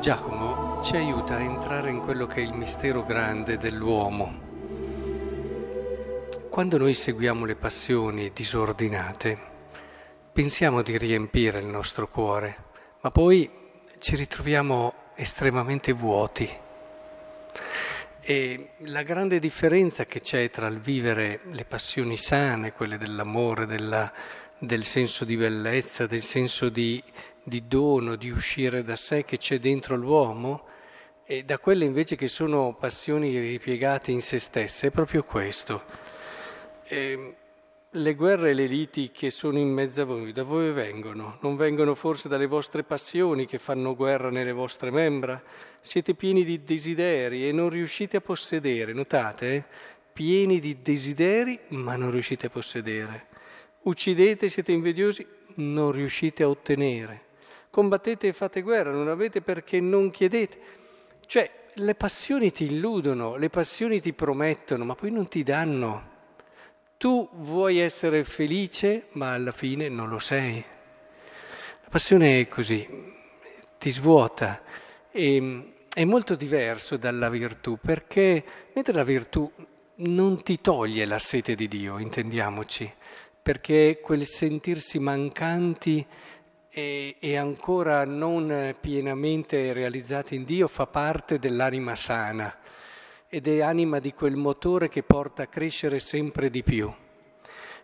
Giacomo ci aiuta a entrare in quello che è il mistero grande dell'uomo. Quando noi seguiamo le passioni disordinate, pensiamo di riempire il nostro cuore, ma poi ci ritroviamo estremamente vuoti. E la grande differenza che c'è tra il vivere le passioni sane, quelle dell'amore, della, del senso di bellezza, del senso di di dono, di uscire da sé che c'è dentro l'uomo e da quelle invece che sono passioni ripiegate in se stesse, è proprio questo. E ehm, le guerre e le liti che sono in mezzo a voi, da dove vengono? Non vengono forse dalle vostre passioni che fanno guerra nelle vostre membra? Siete pieni di desideri e non riuscite a possedere, notate? Eh? Pieni di desideri ma non riuscite a possedere. Uccidete, siete invidiosi, non riuscite a ottenere combattete e fate guerra, non avete perché non chiedete. Cioè, le passioni ti illudono, le passioni ti promettono, ma poi non ti danno. Tu vuoi essere felice, ma alla fine non lo sei. La passione è così, ti svuota e è molto diverso dalla virtù, perché mentre la virtù non ti toglie la sete di Dio, intendiamoci, perché quel sentirsi mancanti e, e, ancora non pienamente realizzati in Dio fa parte dell'anima sana ed è anima di quel motore che porta a crescere sempre di più.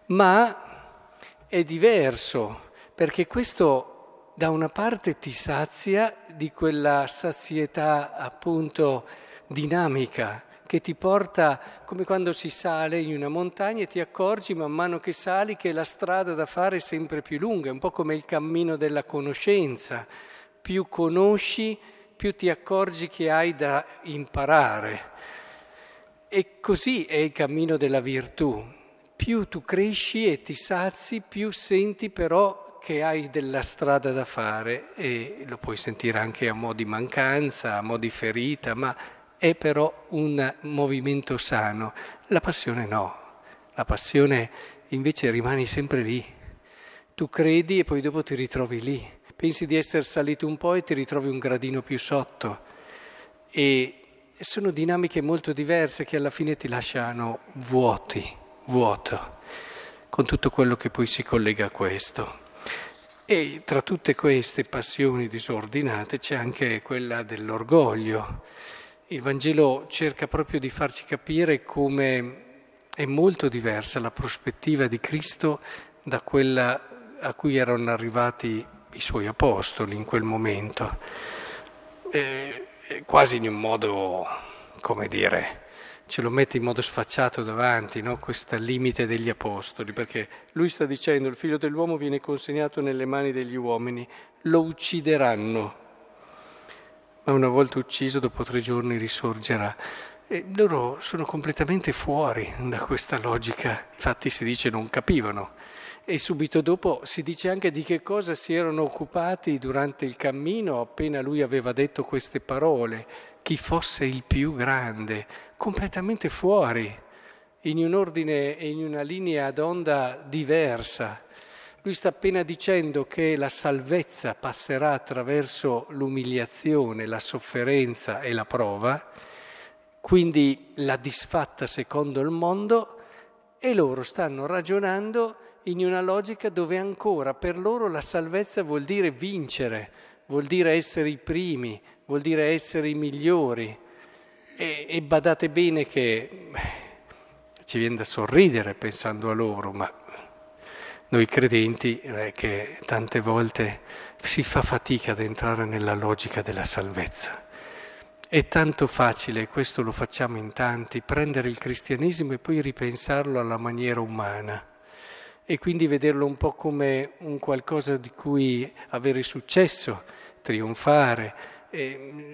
Ma è diverso perché questo da una parte ti sazia di quella sazietà appunto dinamica che ti porta come quando si sale in una montagna e ti accorgi man mano che sali che la strada da fare è sempre più lunga, è un po' come il cammino della conoscenza. Più conosci, più ti accorgi che hai da imparare. E così è il cammino della virtù. Più tu cresci e ti sazi, più senti però che hai della strada da fare e lo puoi sentire anche a mo' di mancanza, a mo' di ferita, ma è però un movimento sano. La passione no, la passione invece rimani sempre lì. Tu credi e poi dopo ti ritrovi lì. Pensi di essere salito un po' e ti ritrovi un gradino più sotto. E sono dinamiche molto diverse che alla fine ti lasciano vuoti, vuoto, con tutto quello che poi si collega a questo. E tra tutte queste passioni disordinate c'è anche quella dell'orgoglio il Vangelo cerca proprio di farci capire come è molto diversa la prospettiva di Cristo da quella a cui erano arrivati i suoi apostoli in quel momento, eh, quasi in un modo, come dire, ce lo mette in modo sfacciato davanti, no? questo limite degli apostoli, perché lui sta dicendo il figlio dell'uomo viene consegnato nelle mani degli uomini, lo uccideranno ma una volta ucciso dopo tre giorni risorgerà. E loro sono completamente fuori da questa logica, infatti si dice non capivano. E subito dopo si dice anche di che cosa si erano occupati durante il cammino appena lui aveva detto queste parole, chi fosse il più grande, completamente fuori, in un ordine e in una linea d'onda diversa. Lui sta appena dicendo che la salvezza passerà attraverso l'umiliazione, la sofferenza e la prova, quindi la disfatta secondo il mondo, e loro stanno ragionando in una logica dove ancora per loro la salvezza vuol dire vincere, vuol dire essere i primi, vuol dire essere i migliori. E, e badate bene che beh, ci viene da sorridere pensando a loro, ma noi credenti è che tante volte si fa fatica ad entrare nella logica della salvezza. È tanto facile, questo lo facciamo in tanti, prendere il cristianesimo e poi ripensarlo alla maniera umana e quindi vederlo un po' come un qualcosa di cui avere successo, trionfare,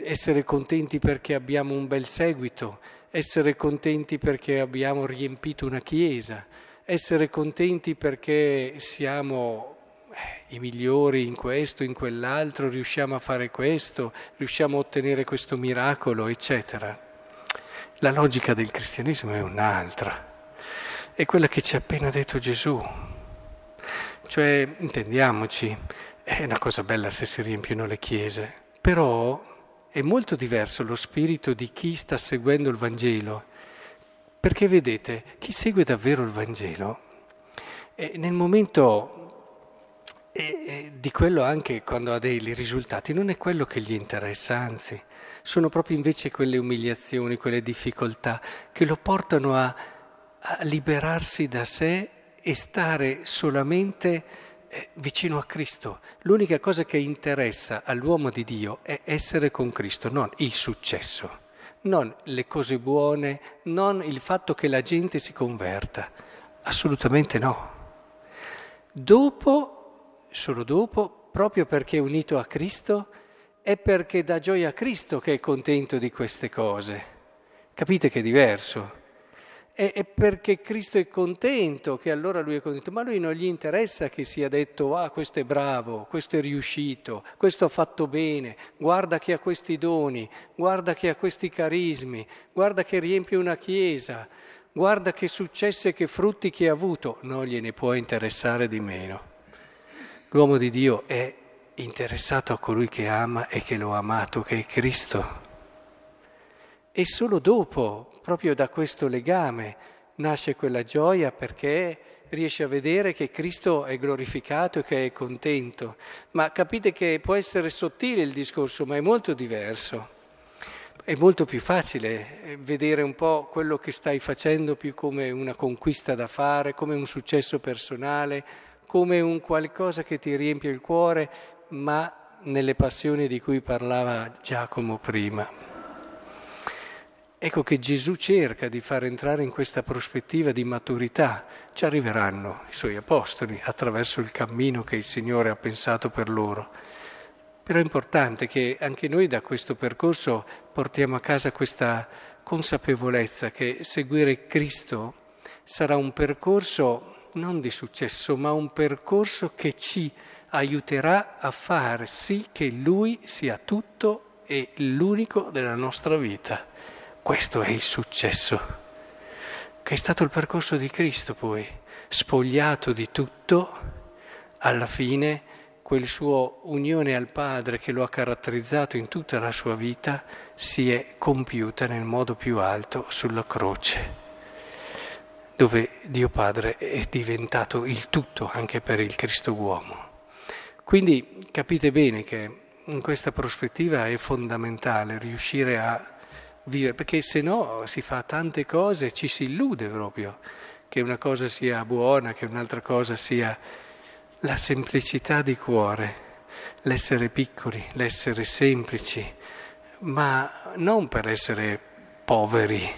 essere contenti perché abbiamo un bel seguito, essere contenti perché abbiamo riempito una chiesa essere contenti perché siamo eh, i migliori in questo, in quell'altro, riusciamo a fare questo, riusciamo a ottenere questo miracolo, eccetera. La logica del cristianesimo è un'altra, è quella che ci ha appena detto Gesù. Cioè, intendiamoci, è una cosa bella se si riempiono le chiese, però è molto diverso lo spirito di chi sta seguendo il Vangelo, perché vedete, chi segue davvero il Vangelo, eh, nel momento eh, di quello anche quando ha dei risultati, non è quello che gli interessa, anzi, sono proprio invece quelle umiliazioni, quelle difficoltà che lo portano a, a liberarsi da sé e stare solamente vicino a Cristo. L'unica cosa che interessa all'uomo di Dio è essere con Cristo, non il successo, non le cose buone, non il fatto che la gente si converta. Assolutamente no. Dopo, solo dopo, proprio perché è unito a Cristo, è perché dà gioia a Cristo che è contento di queste cose. Capite che è diverso? È, è, perché Cristo è contento che allora lui è contento, ma a lui non gli interessa che sia detto ah questo è bravo, questo è riuscito, questo ha fatto bene, guarda che ha questi doni, guarda che ha questi carismi, guarda che riempie una chiesa, guarda che successo e che frutti che ha avuto, non gliene può interessare di meno. L'uomo di Dio è interessato a colui che ama e che lo ha amato, che è Cristo. E solo dopo proprio da questo legame nasce quella gioia perché riesce a vedere che Cristo è glorificato e che è contento. Ma capite che può essere sottile il discorso, ma è molto diverso. È molto più facile eh, vedere un po' quello che stai facendo più come una conquista da fare, come un successo personale, come un qualcosa che ti riempie il cuore, ma nelle passioni di cui parlava Giacomo prima. Ecco che Gesù cerca di far entrare in questa prospettiva di maturità. Ci arriveranno i suoi apostoli attraverso il cammino che il Signore ha pensato per loro. Però è importante che anche noi da questo percorso portiamo a casa questa consapevolezza che seguire Cristo sarà un percorso non di successo, ma un percorso che ci aiuterà a far sì che Lui sia tutto e l'unico della nostra vita. Questo è il successo, che è stato il percorso di Cristo poi, spogliato di tutto, alla fine quel suo unione al Padre che lo ha caratterizzato in tutta la sua vita si è compiuta nel modo più alto sulla croce, dove Dio Padre è diventato il tutto anche per il Cristo uomo. Quindi capite bene che in questa prospettiva è fondamentale riuscire a vivere, perché se no si fa tante cose, ci si illude proprio che una cosa sia buona, che un'altra cosa sia la semplicità di cuore, l'essere piccoli, l'essere semplici, ma non per essere poveri,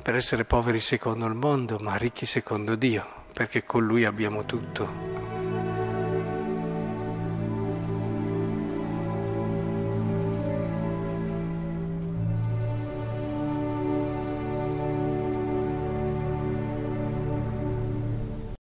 per essere poveri secondo il mondo, ma ricchi secondo Dio, perché con Lui abbiamo tutto.